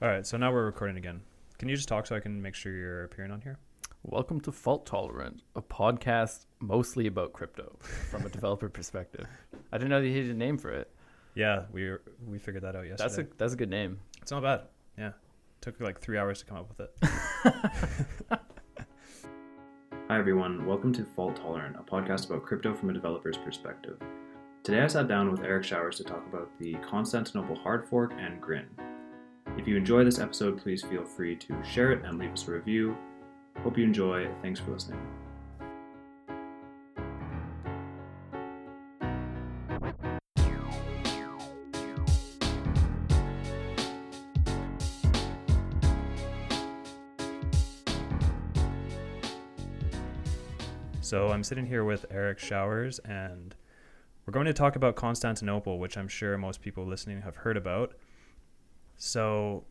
All right, so now we're recording again. Can you just talk so I can make sure you're appearing on here? Welcome to Fault Tolerant, a podcast mostly about crypto from a developer perspective. I didn't know you needed a name for it. Yeah, we we figured that out yesterday. That's a that's a good name. It's not bad. Yeah, took like three hours to come up with it. Hi everyone, welcome to Fault Tolerant, a podcast about crypto from a developer's perspective. Today I sat down with Eric Showers to talk about the Constantinople hard fork and Grin. If you enjoy this episode, please feel free to share it and leave us a review. Hope you enjoy. Thanks for listening. So I'm sitting here with Eric Showers, and we're going to talk about Constantinople, which I'm sure most people listening have heard about. So,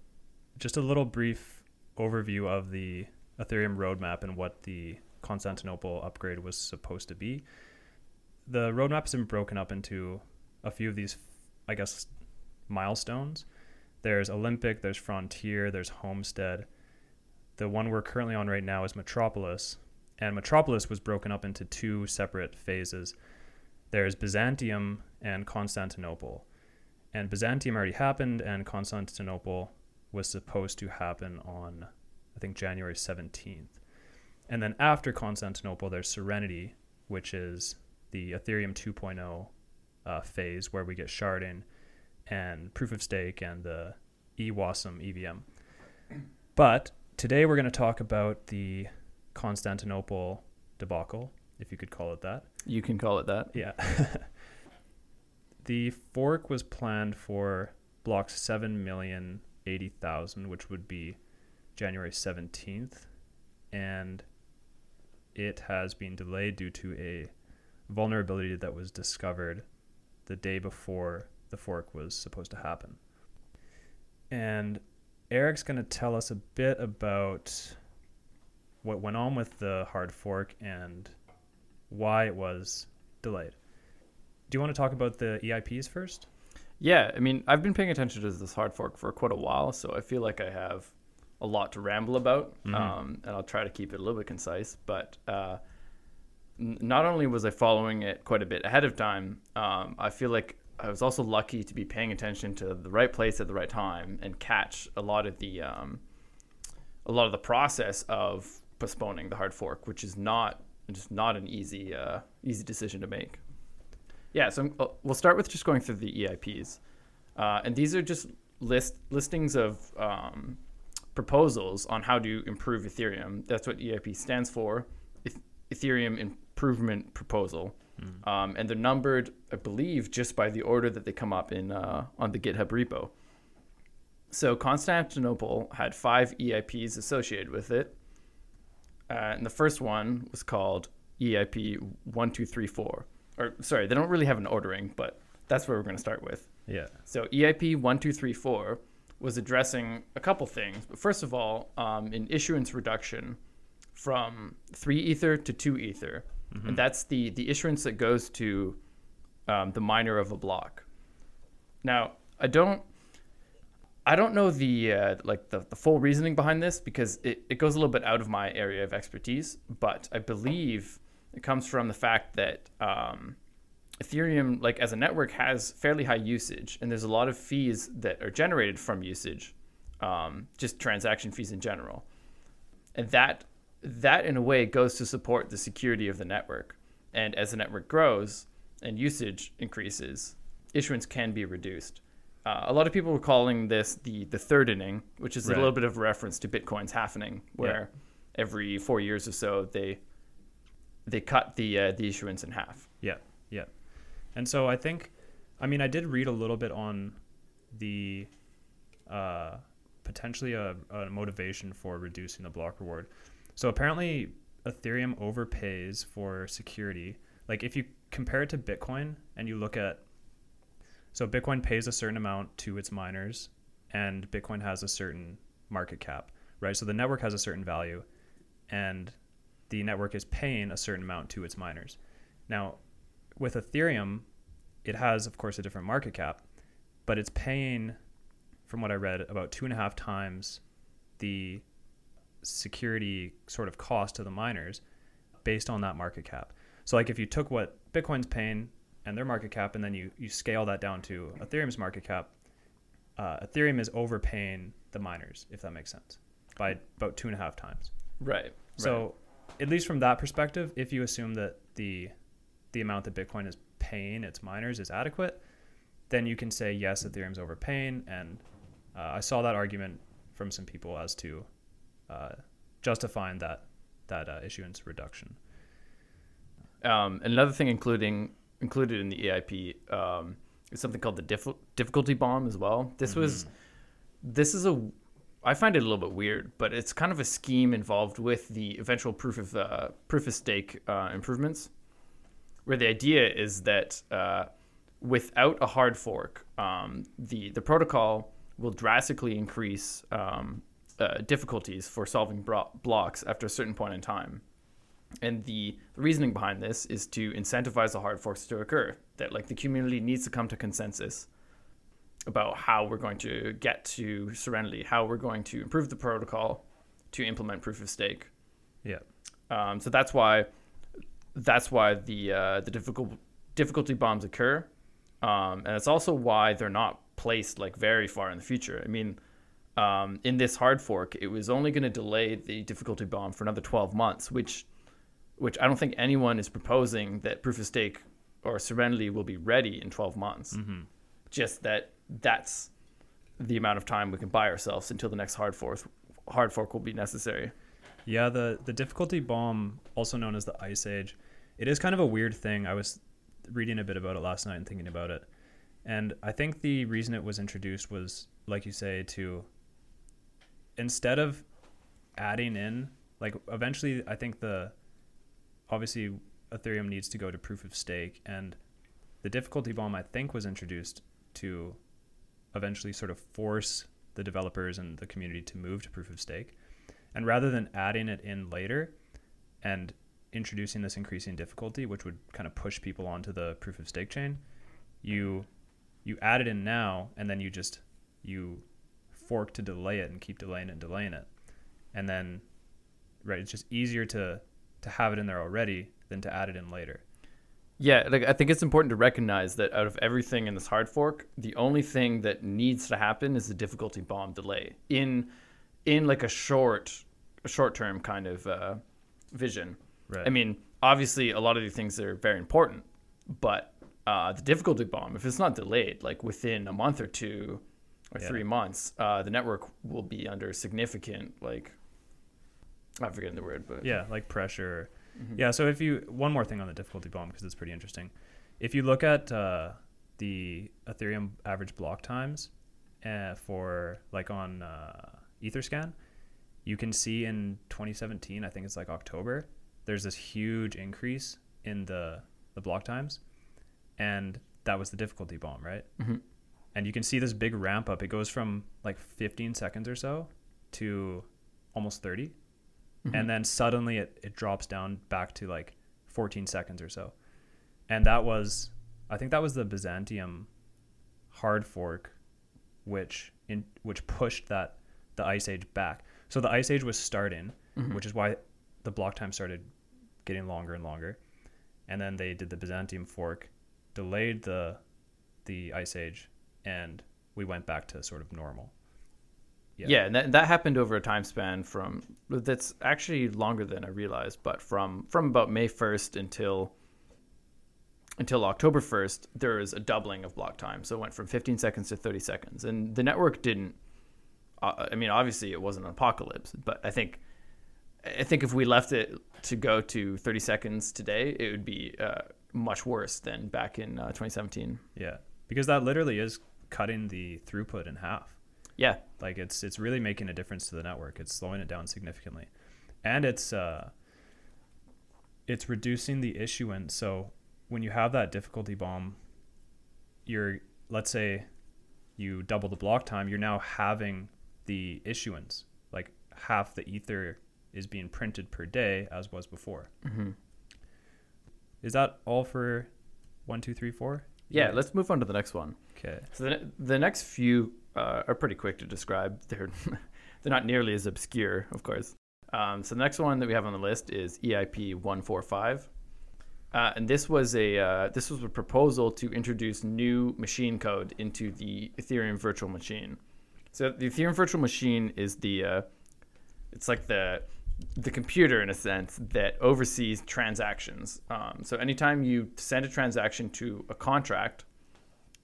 just a little brief overview of the Ethereum roadmap and what the Constantinople upgrade was supposed to be. The roadmap has been broken up into a few of these, I guess, milestones. There's Olympic, there's Frontier, there's Homestead. The one we're currently on right now is Metropolis, and Metropolis was broken up into two separate phases. There's Byzantium and Constantinople. And Byzantium already happened, and Constantinople was supposed to happen on, I think, January 17th. And then after Constantinople, there's Serenity, which is the Ethereum 2.0 uh, phase where we get sharding and proof of stake and the EWASM EVM. But today we're going to talk about the Constantinople debacle, if you could call it that. You can call it that. Yeah. the fork was planned for blocks 7 million 80,000, which would be January 17th. And it has been delayed due to a vulnerability that was discovered the day before the fork was supposed to happen. And Eric's going to tell us a bit about what went on with the hard fork and why it was delayed. Do you want to talk about the EIPs first? Yeah, I mean, I've been paying attention to this hard fork for quite a while, so I feel like I have a lot to ramble about, mm-hmm. um, and I'll try to keep it a little bit concise. But uh, n- not only was I following it quite a bit ahead of time, um, I feel like I was also lucky to be paying attention to the right place at the right time and catch a lot of the um, a lot of the process of postponing the hard fork, which is not just not an easy uh, easy decision to make. Yeah, so uh, we'll start with just going through the EIPs, uh, and these are just list listings of um, proposals on how to improve Ethereum. That's what EIP stands for, Ethereum Improvement Proposal, mm. um, and they're numbered, I believe, just by the order that they come up in uh, on the GitHub repo. So Constantinople had five EIPs associated with it, uh, and the first one was called EIP one two three four or sorry, they don't really have an ordering, but that's where we're going to start with. Yeah. So EIP 1234 was addressing a couple things. But first of all, um, an issuance reduction from three ether to two ether, mm-hmm. and that's the the issuance that goes to um, the miner of a block. Now, I don't. I don't know the uh, like the, the full reasoning behind this because it, it goes a little bit out of my area of expertise, but I believe it comes from the fact that um, Ethereum, like as a network, has fairly high usage, and there's a lot of fees that are generated from usage, um, just transaction fees in general, and that that in a way goes to support the security of the network. And as the network grows and usage increases, issuance can be reduced. Uh, a lot of people were calling this the the thirdening, which is right. a little bit of a reference to Bitcoin's halvening, where yeah. every four years or so they they cut the uh, the issuance in half. Yeah, yeah, and so I think, I mean, I did read a little bit on the uh, potentially a, a motivation for reducing the block reward. So apparently, Ethereum overpays for security. Like if you compare it to Bitcoin and you look at, so Bitcoin pays a certain amount to its miners, and Bitcoin has a certain market cap, right? So the network has a certain value, and the network is paying a certain amount to its miners. Now, with Ethereum, it has, of course, a different market cap, but it's paying from what I read, about two and a half times the security sort of cost to the miners based on that market cap. So like if you took what Bitcoin's paying and their market cap and then you, you scale that down to Ethereum's market cap, uh, Ethereum is overpaying the miners, if that makes sense, by about two and a half times. Right. So at least from that perspective, if you assume that the the amount that Bitcoin is paying its miners is adequate, then you can say yes, Ethereum's overpaying. And uh, I saw that argument from some people as to uh, justifying that that uh, issuance reduction. Um, another thing including included in the EIP um, is something called the diff- difficulty bomb as well. This was this is a I find it a little bit weird, but it's kind of a scheme involved with the eventual proof of uh, proof of stake uh, improvements, where the idea is that uh, without a hard fork, um, the the protocol will drastically increase um, uh, difficulties for solving bro- blocks after a certain point in time. And the reasoning behind this is to incentivize the hard forks to occur. That like the community needs to come to consensus about how we're going to get to Serenity, how we're going to improve the protocol to implement proof of stake. Yeah. Um, so that's why that's why the uh, the difficult difficulty bombs occur, um, and it's also why they're not placed like very far in the future. I mean, um, in this hard fork, it was only going to delay the difficulty bomb for another 12 months, which which I don't think anyone is proposing that proof of stake or Serenity will be ready in 12 months. Just that that's the amount of time we can buy ourselves until the next hard fork hard fork will be necessary. Yeah, the the difficulty bomb, also known as the Ice Age, it is kind of a weird thing. I was reading a bit about it last night and thinking about it, and I think the reason it was introduced was, like you say, to instead of adding in, like eventually, I think the obviously Ethereum needs to go to proof of stake, and the difficulty bomb I think was introduced to eventually sort of force the developers and the community to move to proof of stake. And rather than adding it in later and introducing this increasing difficulty, which would kind of push people onto the proof of stake chain, you you add it in now and then you just you fork to delay it and keep delaying it and delaying it. And then right, it's just easier to to have it in there already than to add it in later. Yeah, like I think it's important to recognize that out of everything in this hard fork, the only thing that needs to happen is the difficulty bomb delay in in like a short short term kind of uh, vision. Right. I mean, obviously a lot of these things are very important, but uh, the difficulty bomb, if it's not delayed, like within a month or two or Yeah. three months, uh, the network will be under significant like I'm forgetting the word, but yeah like pressure yeah so if you one more thing on the difficulty bomb because it's pretty interesting. If you look at uh, the ethereum average block times uh, for like on uh, etherscan you can see in 2017 i think it's like october there's this huge increase in the the block times and that was the difficulty bomb right? Mhm. and you can see this big ramp up. It goes from like 15 seconds or so to almost 30 and mm-hmm. then suddenly it, it drops down back to like 14 seconds or so. And that was i think that was the byzantium hard fork which in which pushed that the ice age back. So the ice age was starting mm-hmm. which is why the block time started getting longer and longer. And then they did the byzantium fork delayed the the ice age and we went back to sort of normal Yeah, and that, that happened over a time span from that's actually longer than I realized, but from from about May first until until October first, there was a doubling of block time. So it went from 15 seconds to 30 seconds, and the network didn't. Uh, I mean, obviously, it wasn't an apocalypse, but I think I think if we left it to go to 30 seconds today, it would be uh, much worse than back in uh, 2017. yeah because that literally is cutting the throughput in half Yeah, like it's it's really making a difference to the network. It's slowing it down significantly. And it's uh it's reducing the issuance. So when you have that difficulty bomb you're let's say you double the block time you're now having the issuance. Like half the ether is being printed per day as was before. Hmm is that all for one two three four? Yeah. Let's move on to the next one. okay. So the, the next few uh, are pretty quick to describe. They're they're not nearly as obscure, of course. Um, so the next one that we have on the list is EIP 145. Uh, and this was a uh, this was a proposal to introduce new machine code into the Ethereum virtual machine. So the Ethereum virtual machine is the uh, it's like the the computer in a sense that oversees transactions. Um, so anytime you send a transaction to a contract,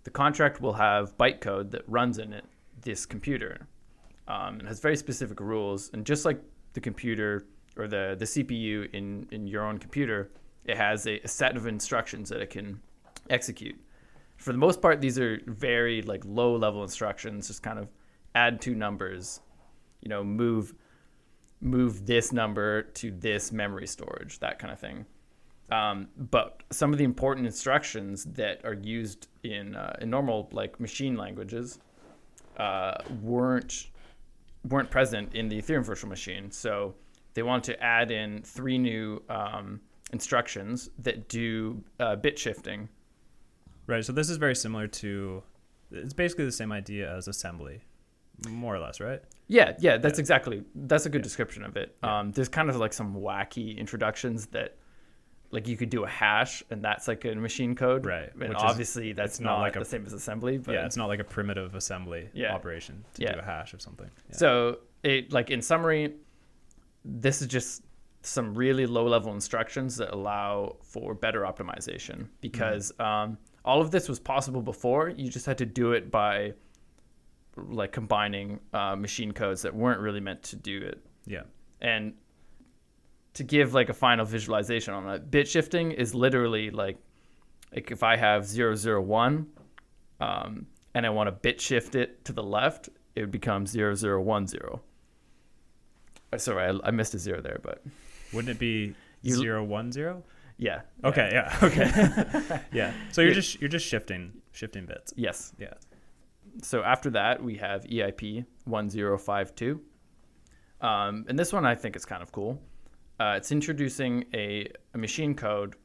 the contract will have bytecode that runs in it this computer. Um, and has very specific rules. And just like the computer or the, the CPU in, in your own computer, it has a, a set of instructions that it can execute. For the most part, these are very like low level instructions, just kind of add two numbers, you know, move move this number to this memory storage, that kind of thing. Um, but some of the important instructions that are used in uh, in normal like machine languages uh, weren't weren't present in the Ethereum virtual machine. So they wanted to add in three new um, instructions that do uh, bit shifting. Right. So this is very similar to. It's basically the same idea as assembly, more or less, right? Yeah, yeah, that's Yeah. exactly that's a good description of it. Yeah. Um, there's kind of like some wacky introductions that, like you could do a hash, and that's like a machine code, Right, And which is- obviously that's not not, like the a- same as assembly, but yeah, it's not like a primitive assembly Yeah. operation to Yeah. do a hash of something. Yeah. So it like in summary, this is just some really low level instructions that allow for better optimization because um, all of this was possible before. You just had to do it by like combining uh, machine codes that weren't really meant to do it. yeah. And to give like a final visualization on it, bit shifting is literally like like if I have 001 um, and I want to bit shift it to the left, it would become 0010. Uh, Sorry, I, I missed a zero there, but Wouldn't it be You- zero one zero? yeah. Okay. Yeah. Okay. yeah. So you're just you're just shifting shifting bits. Yes. Yeah. So after that, we have EIP 1052. Um, and this one I think is kind of cool. Uh, it's introducing a, a machine code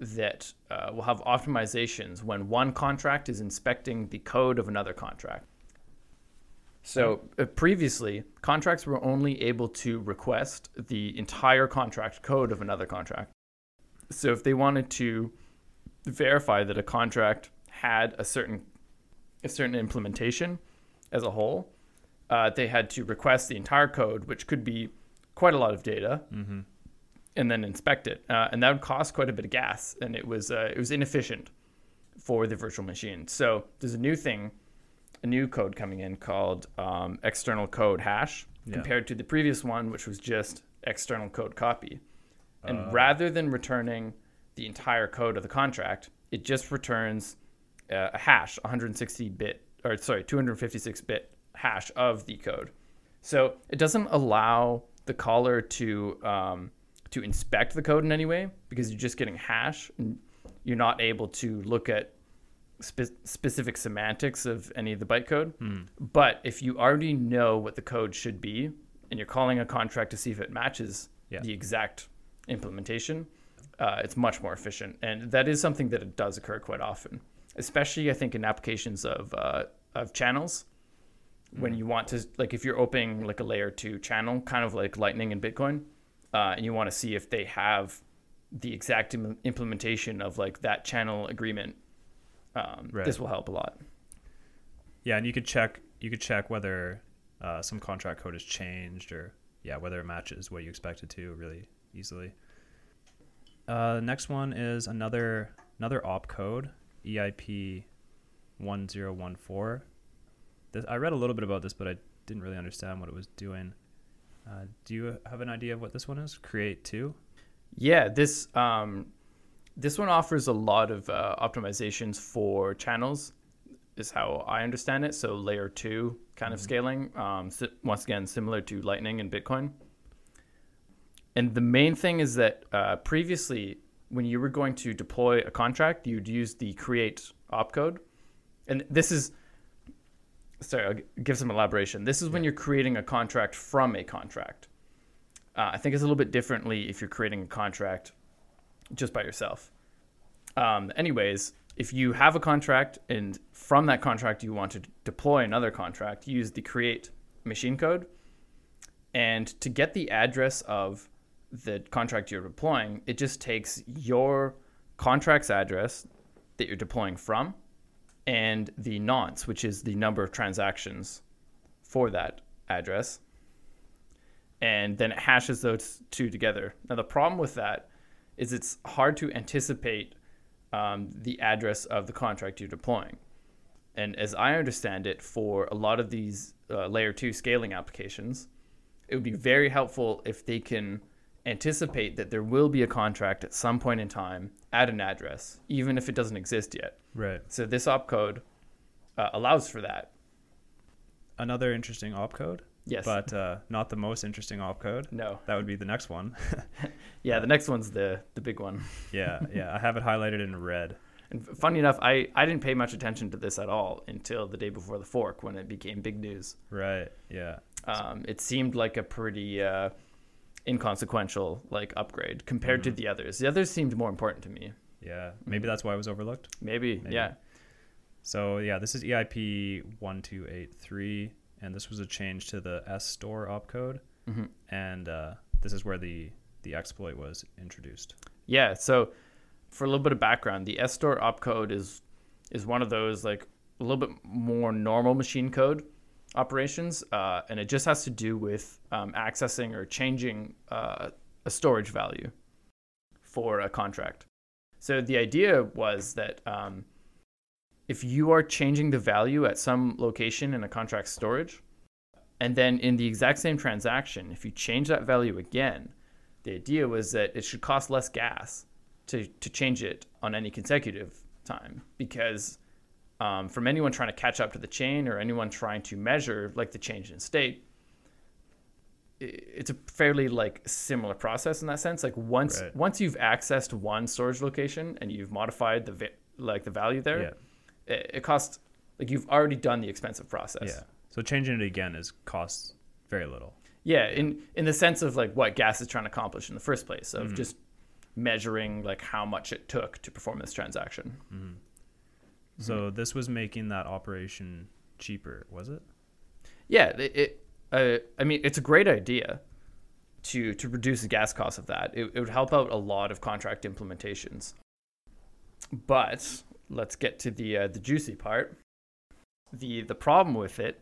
that uh, will have optimizations when one contract is inspecting the code of another contract. So uh, previously, contracts were only able to request the entire contract code of another contract. So if they wanted to verify that a contract had a certain a certain implementation as a whole, uh, they had to request the entire code, which could be quite a lot of data, Mm-hmm. and then inspect it. Uh, and that would cost quite a bit of gas, and it was uh, it was inefficient for the virtual machine. So there's a new thing, a new code coming in called um, external code hash, Yeah. compared to the previous one, which was just external code copy. And Uh. rather than returning the entire code of the contract, it just returns uh, a hash, 160 bit, or sorry, 256 bit hash of the code. So it doesn't allow the caller to um, to inspect the code in any way because you're just getting hash and you're not able to look at spe- specific semantics of any of the bytecode. Hmm. But if you already know what the code should be and you're calling a contract to see if it matches Yeah. the exact implementation, uh, it's much more efficient. And that is something that it does occur quite often, especially I think in applications of uh, of channels. When you want to like if you're opening like a layer two channel, kind of like Lightning and Bitcoin, uh, and you want to see if they have the exact Im- implementation of like that channel agreement, um, Right. this will help a lot. Yeah, and you could check you could check whether uh, some contract code has changed or yeah whether it matches what you expected to really easily. Uh, next one is another another op code EIP one zero one four. This I read a little bit about this, but I didn't really understand what it was doing. Uh, do you have an idea of what this one is? Create two. Yeah, this um, this one offers a lot of uh, optimizations for channels, is how I understand it. So layer two kind of scaling. Um, si- once again, similar to Lightning and Bitcoin. And the main thing is that uh, previously, when you were going to deploy a contract, you'd use the create opcode, and this is. Sorry, I'll give some elaboration. This is when you're creating a contract from a contract. Uh, I think it's a little bit differently if you're creating a contract just by yourself. Um, anyways, if you have a contract and from that contract you want to deploy another contract, use the create machine code. And to get the address of the contract you're deploying, it just takes your contract's address that you're deploying from and the nonce, which is the number of transactions for that address. And then it hashes those two together. Now, the problem with that is it's hard to anticipate um, the address of the contract you're deploying. And as I understand it, for a lot of these uh, layer two scaling applications, it would be very helpful if they can anticipate that there will be a contract at some point in time at an address, even if it doesn't exist yet. Right. So this opcode uh, allows for that. Another interesting opcode, Yes. but uh, not the most interesting opcode. no. That would be the next one. Yeah, the next one's the the big one. yeah, yeah. I have it highlighted in red. And funny enough, I, I didn't pay much attention to this at all until the day before the fork when it became big news. Right. Yeah. Um, it seemed like a pretty uh, inconsequential like upgrade compared to the others. The others seemed more important to me. Yeah. Maybe that's why it was overlooked. Maybe, Maybe. yeah. So yeah, this is EIP one two eight three, and this was a change to the S store opcode, Mhm. and uh, this is where the the exploit was introduced. Yeah. So, for a little bit of background, the S store opcode is is one of those like a little bit more normal machine code operations, uh, and it just has to do with um, accessing or changing uh, a storage value for a contract. So the idea was that um, if you are changing the value at some location in a contract storage, and then in the exact same transaction, if you change that value again, the idea was that it should cost less gas to, to change it on any consecutive time because um, from anyone trying to catch up to the chain or anyone trying to measure like the change in state it's a fairly like similar process in that sense like once Right. once you've accessed one storage location and you've modified the va- like the value there Yeah. it, it costs like you've already done the expensive process Yeah. So changing it again is costs very little. Yeah, in in the sense of like what gas is trying to accomplish in the first place of just measuring like how much it took to perform this transaction. So this was making that operation cheaper, was it? Yeah, it. it uh, I mean, it's a great idea to to reduce the gas cost of that. It, it would help out a lot of contract implementations. But let's get to the uh, the juicy part. The the problem with it,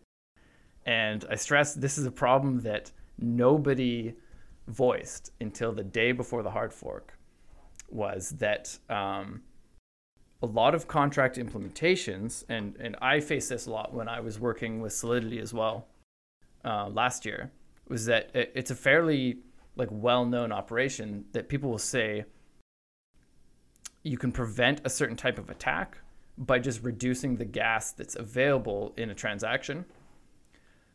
and I stress this is a problem that nobody voiced until the day before the hard fork, was that um, a lot of contract implementations, and and I faced this a lot when I was working with Solidity as well uh, last year, was that it, it's a fairly like well-known operation that people will say you can prevent a certain type of attack by just reducing the gas that's available in a transaction.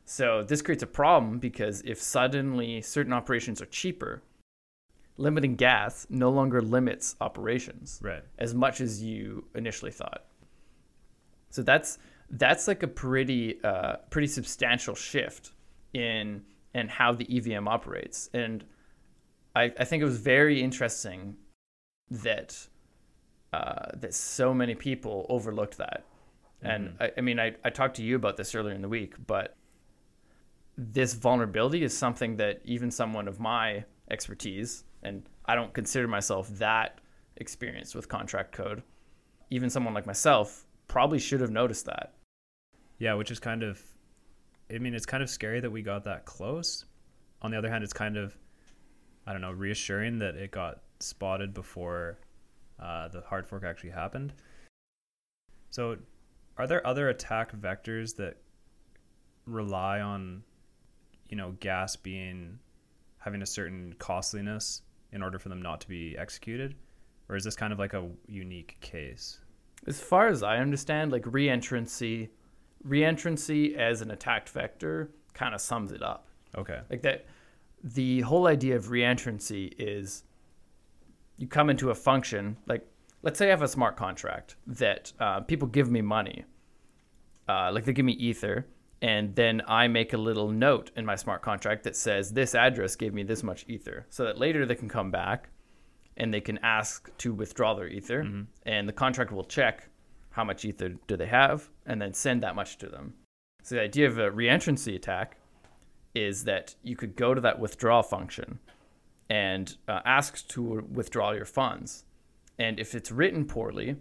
So this creates a problem because if suddenly certain operations are cheaper, limiting gas no longer limits operations Right. as much as you initially thought. So that's that's like a pretty uh, pretty substantial shift in in how the EVM operates, and I, I think it was very interesting that uh, that so many people overlooked that. And I, I mean, I, I talked to you about this earlier in the week, but this vulnerability is something that even someone of my expertise, and I don't consider myself that experienced with contract code, even someone like myself probably should have noticed that. Yeah, which is kind of, I mean, it's kind of scary that we got that close. On the other hand, it's kind of, I don't know, reassuring that it got spotted before uh, the hard fork actually happened. So, are there other attack vectors that rely on, you know, gas being having a certain costliness in order for them not to be executed, or is this kind of like a unique case? As far as I understand, like reentrancy, reentrancy as an attacked vector kind of sums it up. Okay. Like that, the whole idea of reentrancy is you come into a function. Like, let's say I have a smart contract that uh, people give me money, uh, like they give me ether, and then I make a little note in my smart contract that says this address gave me this much ether, so that later they can come back and they can ask to withdraw their ether, and the contract will check how much ether do they have, and then send that much to them. So the idea of a reentrancy attack is that you could go to that withdraw function and uh, ask to withdraw your funds, and if it's written poorly,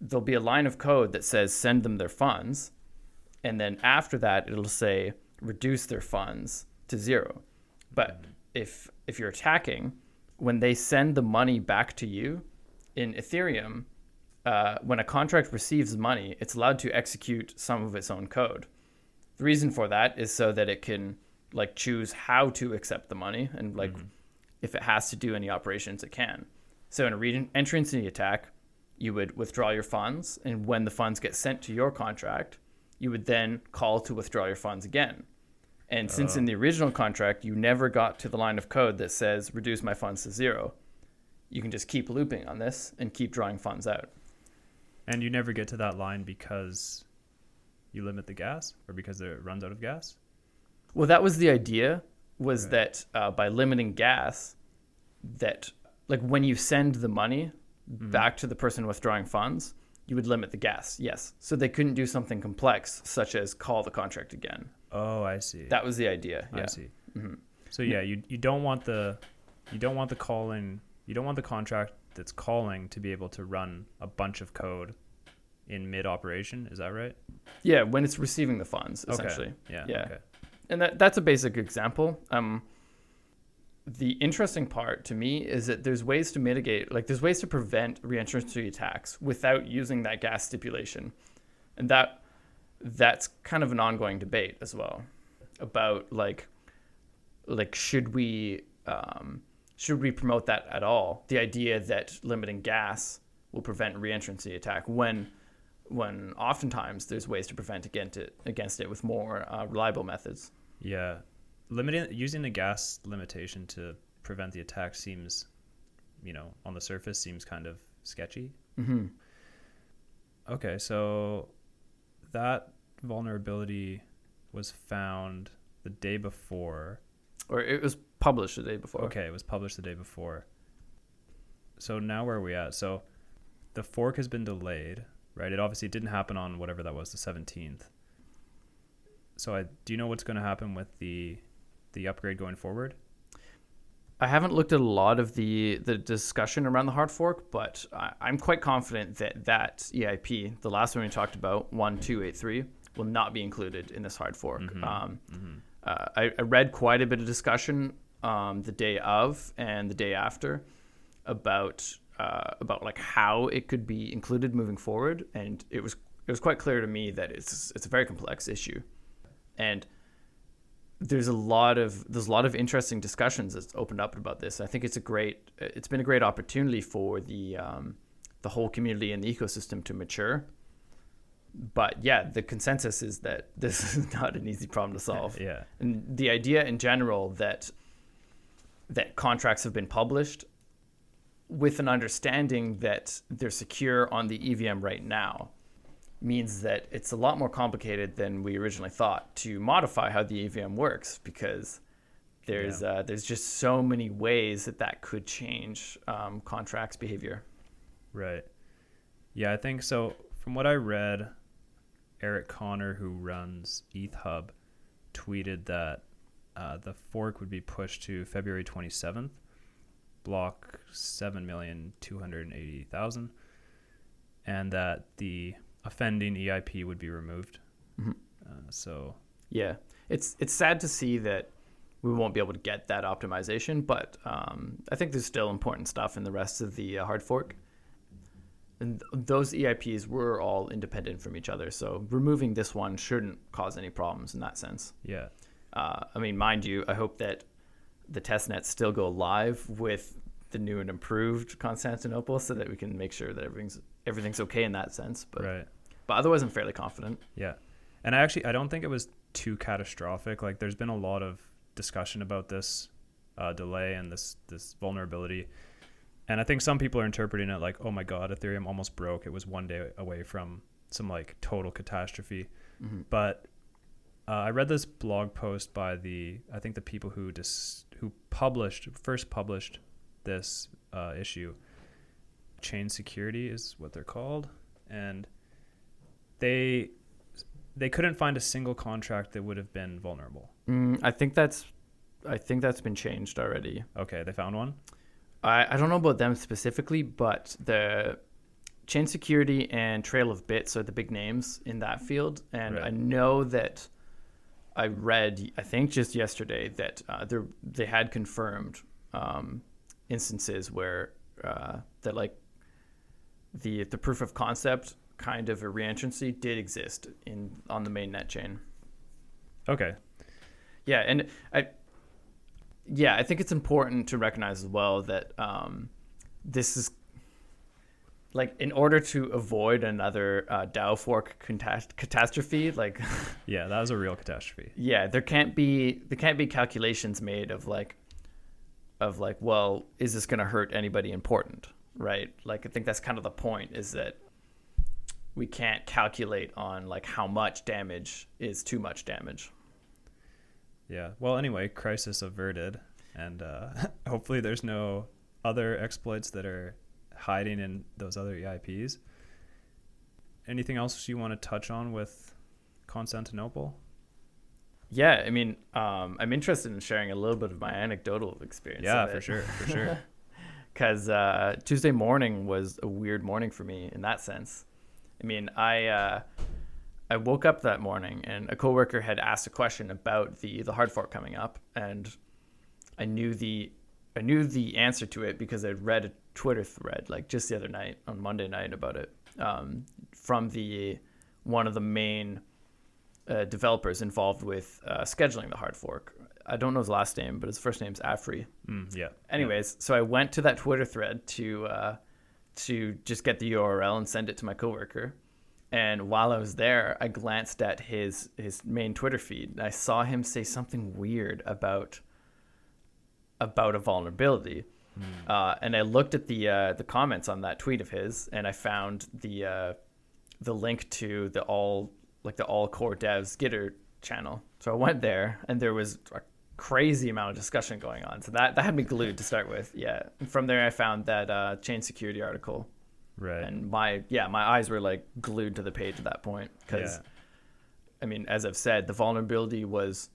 there'll be a line of code that says send them their funds, and then after that it'll say reduce their funds to zero. But if if you're attacking, when they send the money back to you in Ethereum, uh, when a contract receives money, it's allowed to execute some of its own code. The reason for that is so that it can like choose how to accept the money and like if it has to do any operations, it can. So in a re- entrance in the attack, you would withdraw your funds, and when the funds get sent to your contract, you would then call to withdraw your funds again. And since in the original contract you never got to the line of code that says reduce my funds to zero, you can just keep looping on this and keep drawing funds out. And you never get to that line because you limit the gas or because it runs out of gas? Well, that was the idea was Right. that uh, by limiting gas, that like when you send the money back to the person withdrawing funds, you would limit the gas. Yes, so they couldn't do something complex such as call the contract again. Oh, I see. That was the idea. I Yeah. see. So yeah, you you don't want the you don't want the calling you don't want the contract that's calling to be able to run a bunch of code in mid operation. Is that right? Yeah, when it's receiving the funds, Okay. essentially. Yeah. Yeah. Okay. and that that's a basic example. Um, the interesting part to me is that there's ways to mitigate, like there's ways to prevent reentrancy attacks without using that gas stipulation, and that that's kind of an ongoing debate as well about like like should we um, should we promote that at all? The idea that limiting gas will prevent reentrancy attack when when oftentimes there's ways to prevent against it against it with more uh, reliable methods. Yeah. Limiting using the gas limitation to prevent the attack seems, you know, on the surface seems kind of sketchy. Mm-hmm. Okay, so that vulnerability was found the day before. Or it was published the day before. Okay, it was published the day before. So now where are we at? So the fork has been delayed, right? It obviously didn't happen on whatever that was, the 17th. So I do you know what's going to happen with the the upgrade going forward? I haven't looked at a lot of the the discussion around the hard fork, but I, I'm quite confident that that EIP, the last one we talked about, one two eight three, will not be included in this hard fork. Um, uh, I, I read quite a bit of discussion um, the day of and the day after about uh, about like how it could be included moving forward, and it was it was quite clear to me that it's it's a very complex issue, and there's a lot of there's a lot of interesting discussions that's opened up about this. I think it's a great it's been a great opportunity for the um, the whole community and the ecosystem to mature. But yeah, the consensus is that this is not an easy problem to solve. Yeah. And the idea in general that that contracts have been published with an understanding that they're secure on the EVM right now means that it's a lot more complicated than we originally thought to modify how the EVM works because there's uh, there's just so many ways that that could change um, contracts behavior. Right. Yeah, I think so. From what I read, Eric Connor, who runs ETH Hub, tweeted that uh, the fork would be pushed to February 27th, block 7,280,000, and that the offending EIP would be removed. Mhm. Uh, so, Yeah, it's it's sad to see that we won't be able to get that optimization, but um, I think there's still important stuff in the rest of the uh, hard fork. And th- those EIPs were all independent from each other, so removing this one shouldn't cause any problems in that sense. yeah. Uh, I mean, mind you, I hope that the test nets still go live with the new and improved Constantinople, so that we can make sure that everything's everything's okay in that sense. But right. but otherwise, I'm fairly confident. Yeah. And I actually I don't think it was too catastrophic. Like there's been a lot of discussion about this uh, delay and this this vulnerability. And I think some people are interpreting it like, "Oh my god, Ethereum almost broke. It was one day away from some like total catastrophe." But uh, I read this blog post by the I think the people who dis- who published first published this uh, issue. ChainSecurity is what they're called, and they they couldn't find a single contract that would have been vulnerable. Mm, I think that's I think that's been changed already. Okay, they found one. I, I don't know about them specifically, but the ChainSecurity and Trail of Bits are the big names in that field, and Right. I know that I read I think just yesterday that uh, they they had confirmed um, instances where uh, that like the the proof of concept kind of a reentrancy did exist in on the mainnet chain. Okay, Yeah, and I, yeah, I think it's important to recognize as well that um, this is like in order to avoid another uh, DAO fork catas- catastrophe. Like, yeah, that was a real catastrophe. yeah, there can't be there can't be calculations made of like of like, well, is this going to hurt anybody important, right? Like, I think that's kind of the point is that we can't calculate on like how much damage is too much damage. Yeah. Well, anyway, crisis averted, and uh, hopefully there's no other exploits that are hiding in those other EIPs. Anything else you want to touch on with Constantinople? Yeah, I mean, um, I'm interested in sharing a little bit of my anecdotal experience. Yeah, for sure, for sure. Because uh, Tuesday morning was a weird morning for me in that sense. I mean, I uh, I woke up that morning and a coworker had asked a question about the the hard fork coming up, and I knew the I knew the answer to it because I'd read a Twitter thread like just the other night on Monday night about it um, from the one of the main uh, developers involved with uh, scheduling the hard fork. I don't know his last name, but his first name's Afri. Mm, yeah. Anyways, so I went to that Twitter thread to uh, to just get the URL and send it to my coworker. And while I was there, I glanced at his his main Twitter feed. And I saw him say something weird about about a vulnerability. Uh, and I looked at the uh, the comments on that tweet of his, and I found the uh, the link to the all like the all core devs Gitter channel. So I went there, and there was a crazy amount of discussion going on. So that that had me glued to start with. Yeah. And from there, I found that uh, ChainSecurity article, Right. and my yeah my eyes were like glued to the page at that point because yeah. I mean, as I've said, the vulnerability was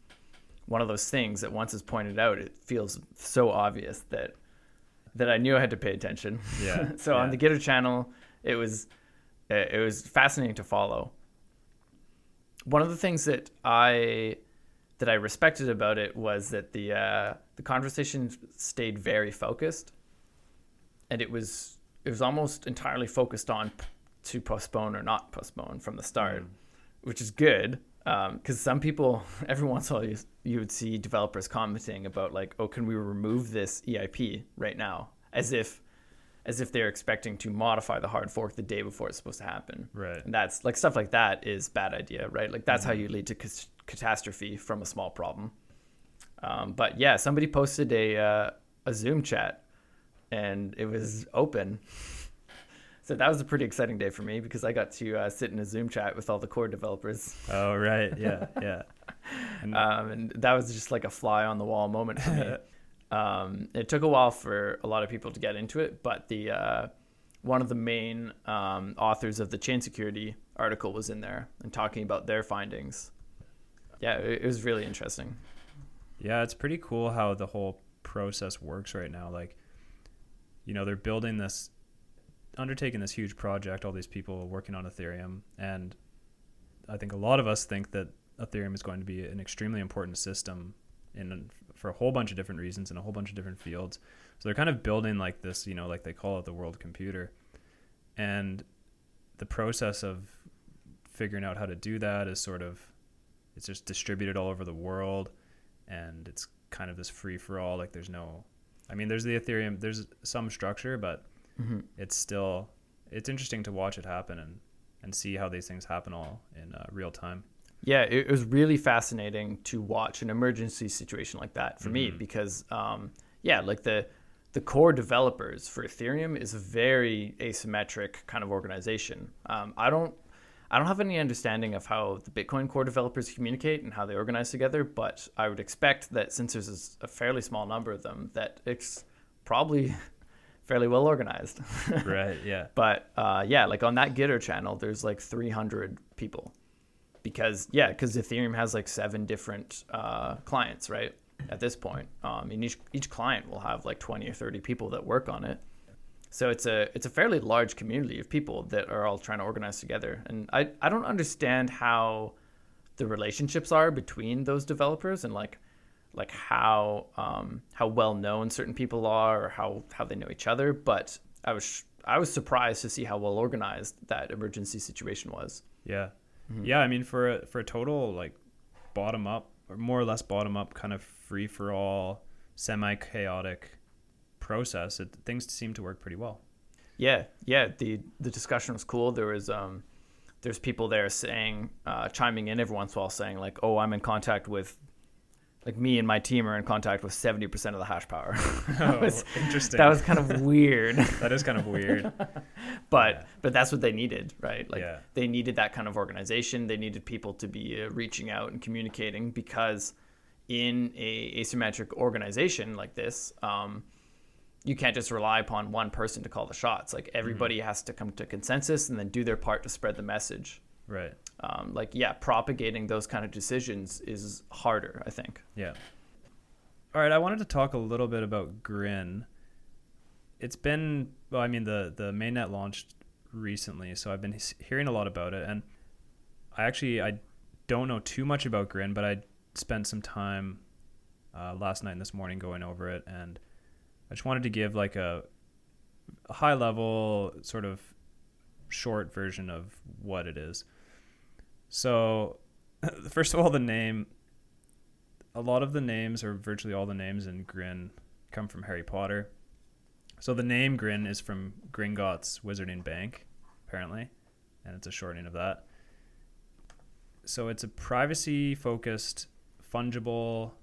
one of those things that once it's pointed out, it feels so obvious that that I knew I had to pay attention. Yeah, so on the Gitter channel, it was it was fascinating to follow. One of the things that I that I respected about it was that the uh, the conversation stayed very focused, and it was it was almost entirely focused on p- to postpone or not postpone from the start, which is good because some people every once in a while you, you would see developers commenting about like oh can we remove this EIP right now? As if as if they're expecting to modify the hard fork the day before it's supposed to happen. Right. And that's like stuff like that is bad idea, right? Like that's how you lead to cas- catastrophe from a small problem. Um, but yeah, somebody posted a uh, a Zoom chat, and it was open. So that was a pretty exciting day for me because I got to uh, sit in a Zoom chat with all the core developers, Oh, right. Yeah. Yeah. Um, and that was just like a fly on the wall moment for me. um, it took a while for a lot of people to get into it, but the uh, one of the main um, authors of the ChainSecurity article was in there and talking about their findings. Yeah, it, it was really interesting. Yeah, it's pretty cool how the whole process works right now. Like, you know, they're building this, undertaking this huge project, all these people working on Ethereum. And I think a lot of us think that Ethereum is going to be an extremely important system in for a whole bunch of different reasons in a whole bunch of different fields. So they're kind of building like this, you know, like they call it the world computer. And the process of figuring out how to do that is sort of it's just distributed all over the world and it's kind of this free for all like there's no I mean there's the Ethereum there's some structure but it's still it's interesting to watch it happen and and see how these things happen all in uh, real time. Yeah, it was really fascinating to watch an emergency situation like that for me because, um, yeah, like the the core developers for Ethereum is a very asymmetric kind of organization. Um, I don't I don't have any understanding of how the Bitcoin core developers communicate and how they organize together, but I would expect that since there's a fairly small number of them, that it's probably fairly well organized. right. Yeah. But uh, yeah, like on that Gitter channel, there's like 300 people because yeah, because Ethereum has like seven different uh, clients, right? At this point, um, and each each client will have like 20 or 30 people that work on it. So it's a it's a fairly large community of people that are all trying to organize together. And I I don't understand how the relationships are between those developers and like like how um, how well known certain people are or how how they know each other. But I was I was surprised to see how well organized that emergency situation was. Yeah, mm-hmm. yeah. I mean, for a, for a total like bottom up or more or less bottom up kind of free for all, semi chaotic process, it, things seem to work pretty well. Yeah, yeah. The the discussion was cool. There was um, there's people there saying, uh, chiming in every once in a while, saying like, "Oh, I'm in contact with like me and my team are in contact with 70% of the hash power. that was, oh, interesting. That was kind of weird. that is kind of weird. but yeah. but that's what they needed, right? Like yeah. they needed that kind of organization. They needed people to be uh, reaching out and communicating because in a asymmetric organization like this, um, you can't just rely upon one person to call the shots. Like everybody mm-hmm. has to come to consensus and then do their part to spread the message. Right. Um, like yeah, propagating those kind of decisions is harder. I think. Yeah. All right, I wanted to talk a little bit about Grin. It's been well, I mean the the mainnet launched recently, so I've been hearing a lot about it, and I actually I don't know too much about Grin, but I spent some time uh, last night and this morning going over it, and I just wanted to give like a, a high level sort of short version of what it is. So, first of all, the name. A lot of the names, or virtually all the names in Grin, come from Harry Potter. So the name Grin is from Gringotts Wizarding Bank, apparently, and it's a shortening of that. So it's a privacy-focused, fungible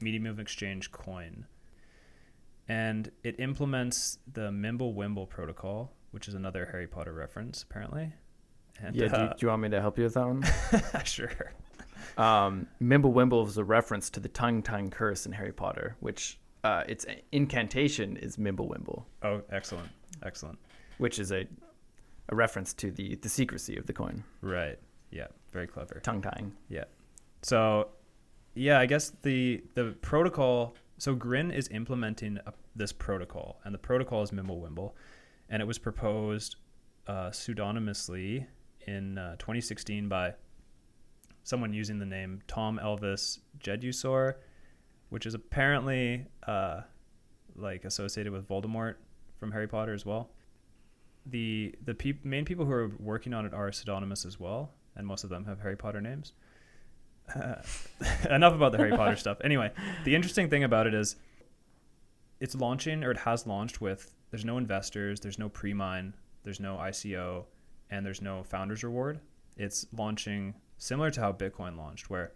medium of exchange coin, and it implements the Mimblewimble protocol, which is another Harry Potter reference, apparently. And, yeah, uh, do, you, do, you, want me to help you with that one? sure. Um, Mimblewimble is a reference to the tongue tongue curse in Harry Potter, which uh, its incantation is Mimblewimble. Oh, excellent, excellent. Which is a a reference to the the secrecy of the coin. Right. Yeah. Very clever. Tongue tying. Yeah. So, yeah, I guess the the protocol. So Grin is implementing a, this protocol, and the protocol is Mimblewimble, and it was proposed uh, pseudonymously in uh, 2016 by someone using the name Tom Elvis Jedusor, which is apparently uh, like associated with Voldemort from Harry Potter as well. The the main people who are working on it are pseudonymous as well, and most of them have Harry Potter names. Uh, enough about the Harry Potter stuff. Anyway, the interesting thing about it is it's launching or it has launched with there's no investors, there's no pre-mine, there's no ICO, and there's no founder's reward. It's launching similar to how Bitcoin launched, where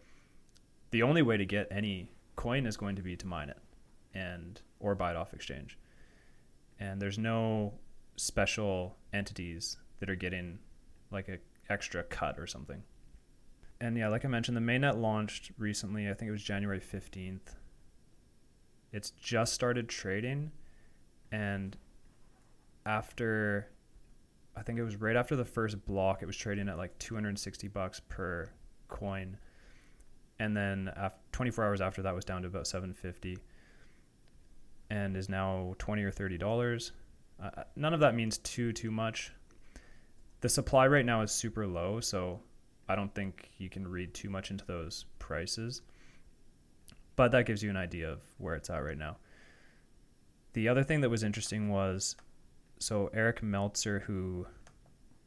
the only way to get any coin is going to be to mine it and or buy it off exchange. And there's no special entities that are getting like a extra cut or something. And yeah, like I mentioned, the mainnet launched recently. I think it was January 15th. It's just started trading and after I think it was right after the first block. It was trading at like 260 bucks per coin, and then after 24 hours after that was down to about 750, and is now 20 or 30 dollars. Uh, uh, none of that means too too much. The supply right now is super low, so I don't think you can read too much into those prices. But that gives you an idea of where it's at right now. The other thing that was interesting was so Eric Meltzer, who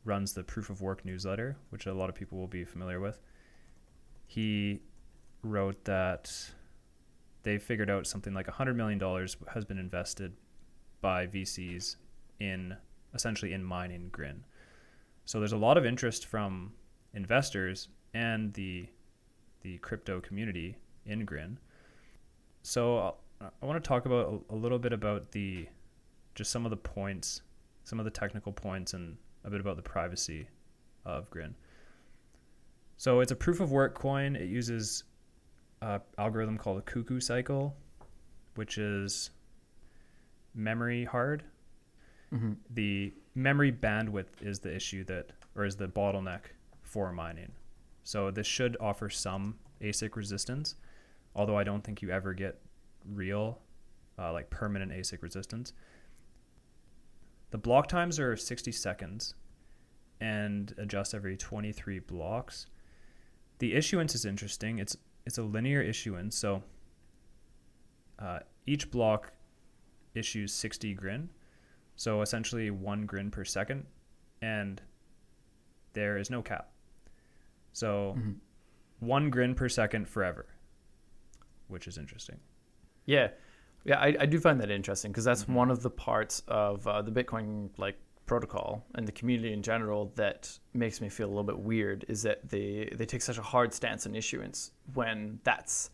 runs the Proof of Work newsletter, which a lot of people will be familiar with, he wrote that they figured out something like $100 million has been invested by VCs in essentially in mining Grin. So there's a lot of interest from investors and the the crypto community in Grin. So uh, I want to talk about a, a little bit about the just some of the points, some of the technical points, and a bit about the privacy of Grin. So it's a proof of work coin. It uses an algorithm called a cuckoo cycle, which is memory hard. Mm-hmm. The memory bandwidth is the issue that, or is the bottleneck for mining. So this should offer some ASIC resistance, although I don't think you ever get real, uh, like permanent ASIC resistance. The block times are 60 seconds and adjust every 23 blocks. The issuance is interesting. It's it's a linear issuance, so uh, each block issues 60 grin, so essentially one grin per second, and there is no cap. So Mm-hmm. one grin per second forever, which is interesting. Yeah, yeah, I, I do find that interesting because that's Mhm. one of the parts of uh, the Bitcoin like protocol and the community in general that makes me feel a little bit weird is that they they take such a hard stance on issuance when that's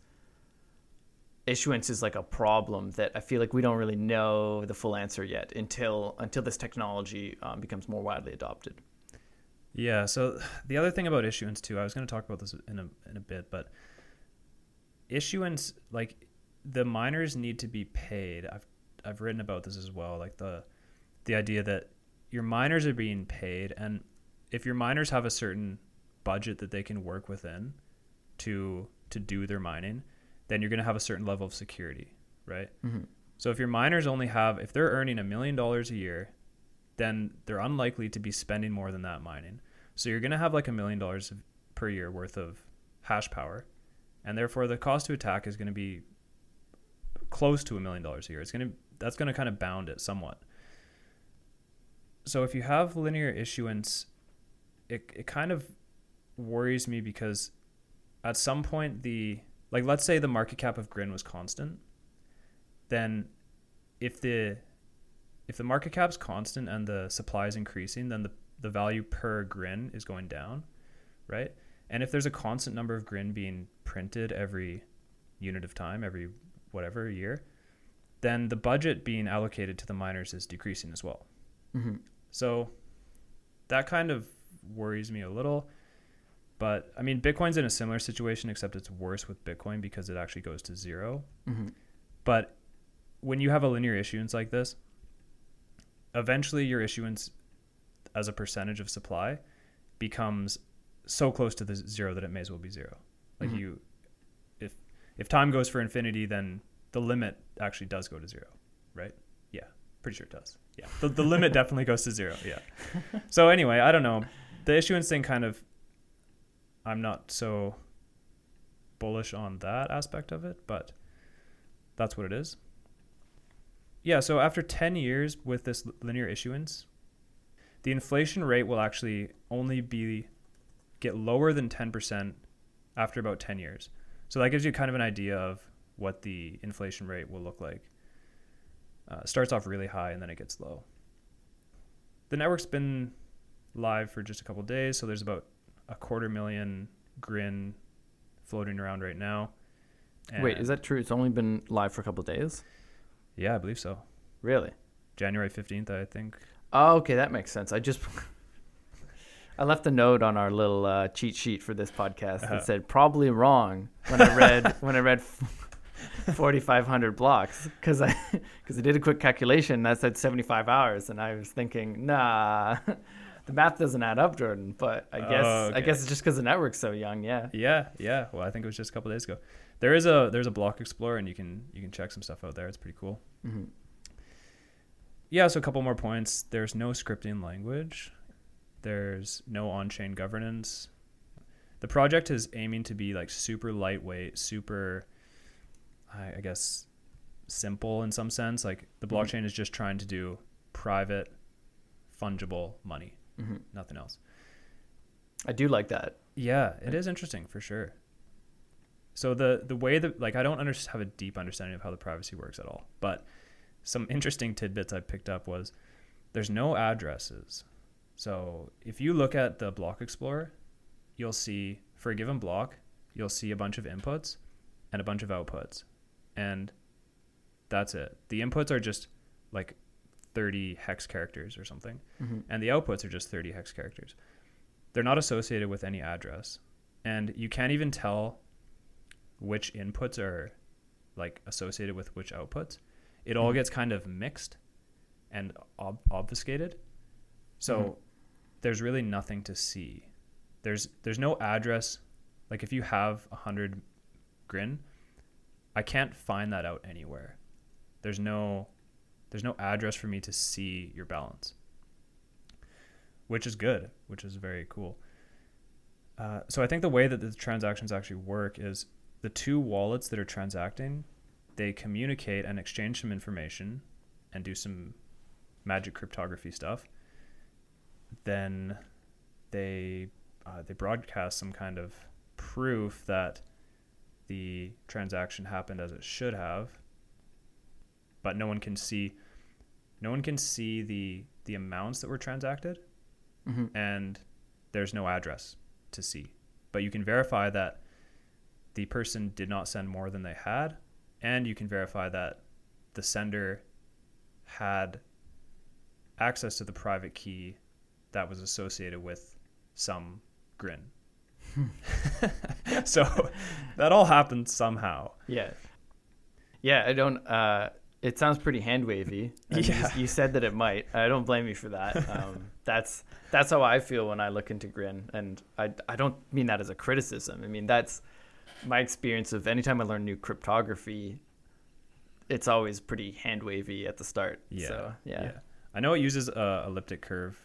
issuance is like a problem that I feel like we don't really know the full answer yet until until this technology um, becomes more widely adopted. Yeah. So the other thing about issuance too, I was going to talk about this in a in a bit, but issuance like the miners need to be paid. I've I've written about this as well, like the the idea that your miners are being paid, and if your miners have a certain budget that they can work within to to do their mining, then you're going to have a certain level of security, right? Mm-hmm. So if your miners only have if they're earning a million dollars a year, then they're unlikely to be spending more than that mining. So you're going to have like a million dollars per year worth of hash power, and therefore the cost to attack is going to be close to a million dollars a year. It's going to that's going to kind of bound it somewhat. So if you have linear issuance, it it kind of worries me because at some point the like let's say the market cap of Grin was constant, then if the if the market cap's constant and the supply is increasing, then the, the value per grin is going down, right? And if there's a constant number of grin being printed every unit of time, every whatever a year, then the budget being allocated to the miners is decreasing as well. Mm-hmm. So that kind of worries me a little. But I mean, Bitcoin's in a similar situation, except it's worse with Bitcoin because it actually goes to zero. Mm-hmm. But when you have a linear issuance like this, eventually your issuance as a percentage of supply becomes so close to the zero that it may as well be zero. Like Mhm. you, if time goes for infinity, then the limit actually does go to zero, right? Yeah, pretty sure it does. Yeah, the, the limit definitely goes to zero. Yeah. So anyway, I don't know. The issuance thing kind of, I'm not so bullish on that aspect of it, but that's what it is. Yeah, so after 10 years with this linear issuance, the inflation rate will actually only be get lower than 10% after about 10 years. So that gives you kind of an idea of what the inflation rate will look like. Uh, starts off really high and then it gets low. The network's been live for just a couple days, so there's about a quarter million grin floating around right now. Wait, is that true? It's only been live for a couple days. Yeah, I believe so. Really? January 15th, I think. Oh, okay, that makes sense. I just I left a note on our little uh, cheat sheet for this podcast Uh-huh. that said probably wrong when I read when I read 4500 blocks cuz I cuz I did a quick calculation and that said 75 hours and I was thinking, "Nah, the math doesn't add up, Jordan." But I guess Oh, I guess it's just cuz the network's so young, yeah. Yeah, yeah. Well, I think it was just a couple days ago. There is a there's a block explorer and you can you can check some stuff out there. It's pretty cool. hmm Yeah, so a couple more points. There's no scripting language. There's no on-chain governance. The project is aiming to be like super lightweight, super I, I guess simple in some sense. Like the Mhm. blockchain is just trying to do private fungible money, hmm nothing else. I do like that. Yeah, it is interesting for sure. So the the way that like I don't under, have a deep understanding of how the privacy works at all, but some interesting tidbits I picked up was there's no addresses. So if you look at the block explorer, you'll see for a given block, you'll see a bunch of inputs and a bunch of outputs. And that's it. The inputs are just like 30 hex characters or something hmm and the outputs are just 30 hex characters. They're not associated with any address, and you can't even tell which inputs are like associated with which outputs. it all Mhm. gets kind of mixed and ob- obfuscated. So Mhm. There's really nothing to see. There's there's no address. Like if you have a hundred grin, I can't find that out anywhere. There's no there's no address for me to see your balance, which is good, which is very cool. Uh, so I think the way that the transactions actually work is the two wallets that are transacting, they communicate and exchange some information and do some magic cryptography stuff. Then they uh, they broadcast some kind of proof that the transaction happened as it should have, but no one can see no one can see the the amounts that were transacted hmm and there's no address to see. But you can verify that the person did not send more than they had, and you can verify that the sender had access to the private key that was associated with some grin. so that all happened somehow. Yeah. Yeah, I don't. Uh, it sounds pretty hand wavy. you- Yeah. You, said that it might. I don't blame you for that. Um, that's that's how I feel when I look into Grin, and I I don't mean that as a criticism. I mean that's my experience of anytime I learn new cryptography. It's always pretty hand wavy at the start. Yeah, So, yeah. I know it uses uh, elliptic curve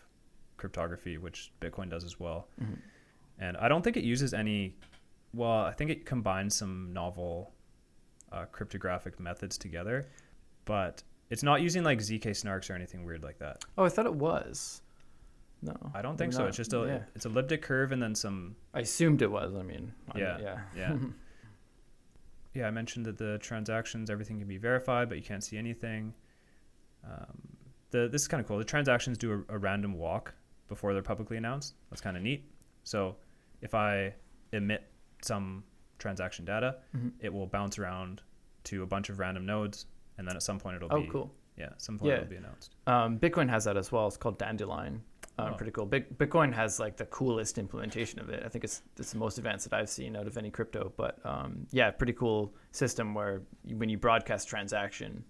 cryptography, which Bitcoin does as well. Mhm. And I don't think it uses any. Well, I think it combines some novel uh, cryptographic methods together, but it's not using like zk snarks or anything weird like that. Oh, I thought it was. No, I don't think so. not. It's just a Yeah. it's elliptic curve and then some. I assumed it was. I mean, I- Yeah, yeah, Yeah, yeah. I mentioned that the transactions everything can be verified, but you can't see anything. Um, the this is kind of cool. The transactions do a, a random walk before they're publicly announced. That's kind of neat. So if I emit some transaction data, Mhm. it will bounce around to a bunch of random nodes, and then at some point it'll be Oh, be cool. yeah, some point Yeah. it'll be announced. Um, Bitcoin has that as well. It's called Dandelion. Um, Oh. Pretty cool. Big, Bitcoin has like the coolest implementation of it. I think it's it's the most advanced that I've seen out of any crypto. But um, yeah, pretty cool system where you, when you broadcast transaction,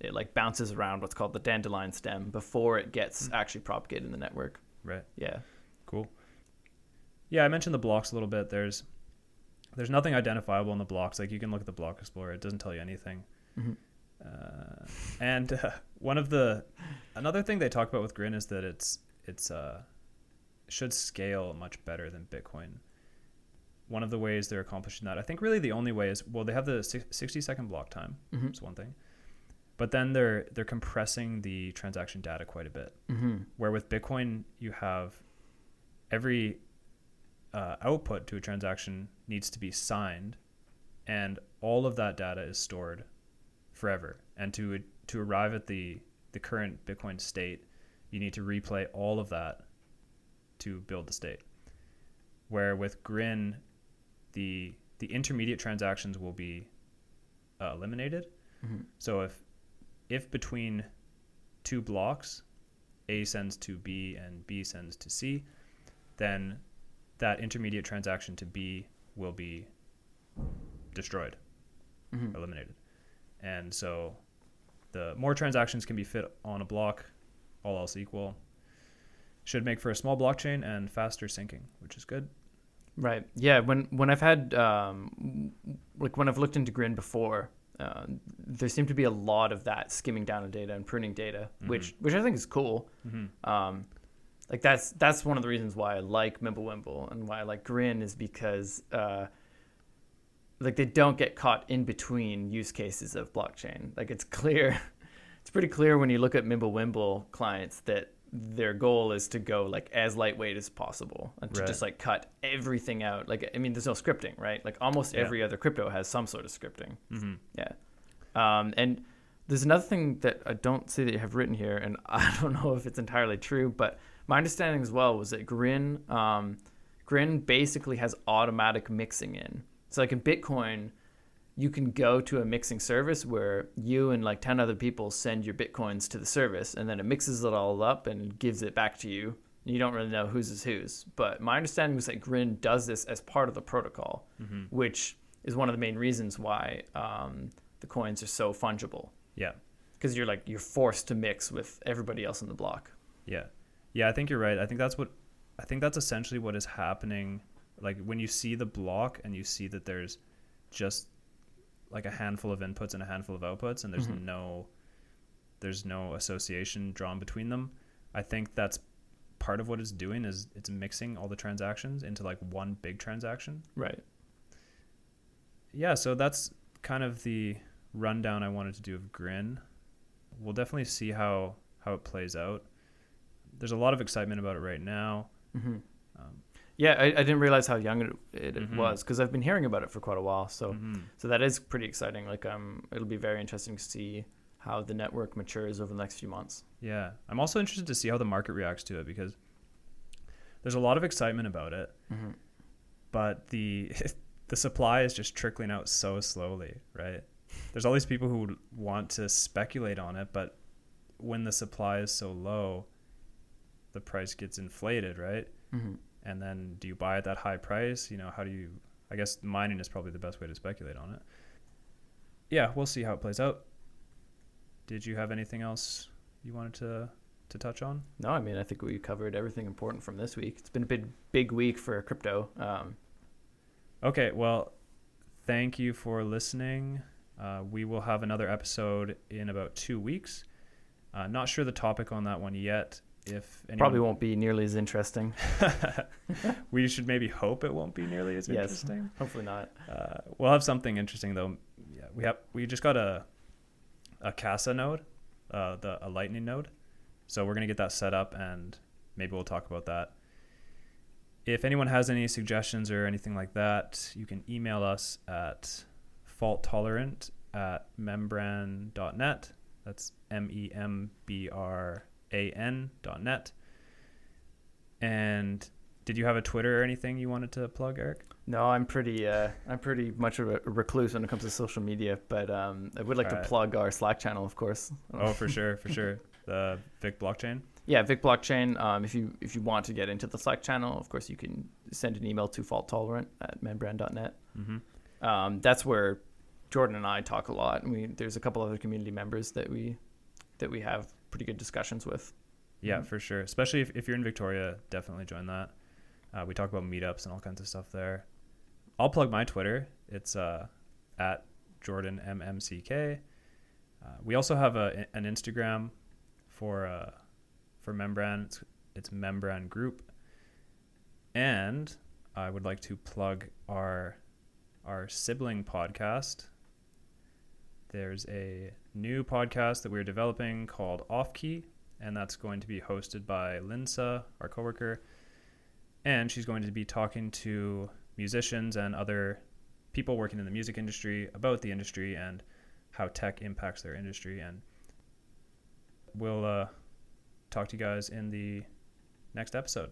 it like bounces around what's called the dandelion stem before it gets actually propagated in the network. Right. Yeah. Cool. Yeah, I mentioned the blocks a little bit. There's there's nothing identifiable in the blocks. Like you can look at the block explorer; it doesn't tell you anything. Mhm. Uh, and uh, one of the another thing they talk about with Grin is that it's it's uh should scale much better than Bitcoin. One of the ways they're accomplishing that, I think, really the only way is well, they have the sixty second block time. hmm That's one thing, but then they're they're compressing the transaction data quite a bit hmm where with Bitcoin you have every uh, output to a transaction needs to be signed, and all of that data is stored forever. And to to arrive at the the current Bitcoin state, you need to replay all of that to build the state. Where with Grin, the the intermediate transactions will be uh, eliminated. hmm So if if between two blocks, A sends to B and B sends to C, then that intermediate transaction to B will be destroyed, hmm eliminated. And so the more transactions can be fit on a block, all else equal, should make for a small blockchain and faster syncing, which is good. Right. Yeah. When when I've had um, like when I've looked into Grin before, uh, there seemed to be a lot of that skimming down of data and pruning data, which which I think is cool. Mm-hmm. Um, like that's that's one of the reasons why I like Mimblewimble and why I like Grin is because uh, like they don't get caught in between use cases of blockchain. Like it's clear, it's pretty clear when you look at Mimblewimble clients that their goal is to go like as lightweight as possible and to Right. just like cut everything out. Like I mean, there's no scripting, right? Like almost Yeah. every other crypto has some sort of scripting. Mm-hmm. Yeah. Um, and there's another thing that I don't see that you have written here, and I don't know if it's entirely true, but my understanding as well was that Grin, um, Grin basically has automatic mixing in. So like in Bitcoin, you can go to a mixing service where you and like 10 other people send your Bitcoins to the service, and then it mixes it all up and gives it back to you. You don't really know whose is whose. But my understanding was that Grin does this as part of the protocol Mm-hmm. which is one of the main reasons why um, the coins are so fungible. Yeah. because you're like you're forced to mix with everybody else in the block. Yeah. Yeah, I think you're right. I think that's what I think that's essentially what is happening. Like when you see the block and you see that there's just like a handful of inputs and a handful of outputs and there's Mhm. no there's no association drawn between them. I think that's part of what it's doing is it's mixing all the transactions into like one big transaction. Right. Yeah, so that's kind of the rundown I wanted to do of Grin. We'll definitely see how how it plays out. There's a lot of excitement about it right now. hmm Um, Yeah, I, I didn't realize how young it, it Mhm. was because I've been hearing about it for quite a while. So mhm. so that is pretty exciting. Like um, it'll be very interesting to see how the network matures over the next few months. Yeah, I'm also interested to see how the market reacts to it because there's a lot of excitement about it, Mm-hmm. but the the supply is just trickling out so slowly, right? There's all these people who want to speculate on it, but when the supply is so low, the price gets inflated, right? And then do you buy at that high price? You know, how do you I guess mining is probably the best way to speculate on it. Yeah, we'll see how it plays out. Did you have anything else you wanted to to touch on? No, I mean I think we covered everything important from this week. It's been a big big week for crypto. Um, Okay, well, thank you for listening. Uh, we will have another episode in about two weeks. Uh, not sure the topic on that one yet. If anyone, probably won't be nearly as interesting. we should maybe hope it won't be nearly as Yes. interesting. Hopefully not. Uh, we'll have something interesting though. Yeah, we have we just got a a Casa node, uh, the a Lightning node. So we're gonna get that set up and maybe we'll talk about that. If anyone has any suggestions or anything like that, you can email us at fault tolerant at membran.net. That's M E M B R A N dot net. And did you have a Twitter or anything you wanted to plug, Eric? No, I'm pretty uh, I'm pretty much a recluse when it comes to social media, but um, I would like Alright. to plug our Slack channel, of course. Oh, for sure, for sure. The Vic blockchain. Yeah, Vic Blockchain. Um, if you if you want to get into the Slack channel, of course you can send an email to faulttolerant at membran.net. Mm-hmm. Um, that's where Jordan and I talk a lot, and we there's a couple other community members that we that we have pretty good discussions with. Yeah, Mhm. for sure. Especially if, if you're in Victoria, definitely join that. Uh, we talk about meetups and all kinds of stuff there. I'll plug my Twitter. It's uh, at Jordan MMCK. Uh, we also have a, an Instagram for uh, for Membran. It's, it's Membran Group. And I would like to plug our our sibling podcast. There's a new podcast that we're developing called Off Key, and that's going to be hosted by Linsa, our coworker, and she's going to be talking to musicians and other people working in the music industry about the industry and how tech impacts their industry. And we'll uh, talk to you guys in the next episode.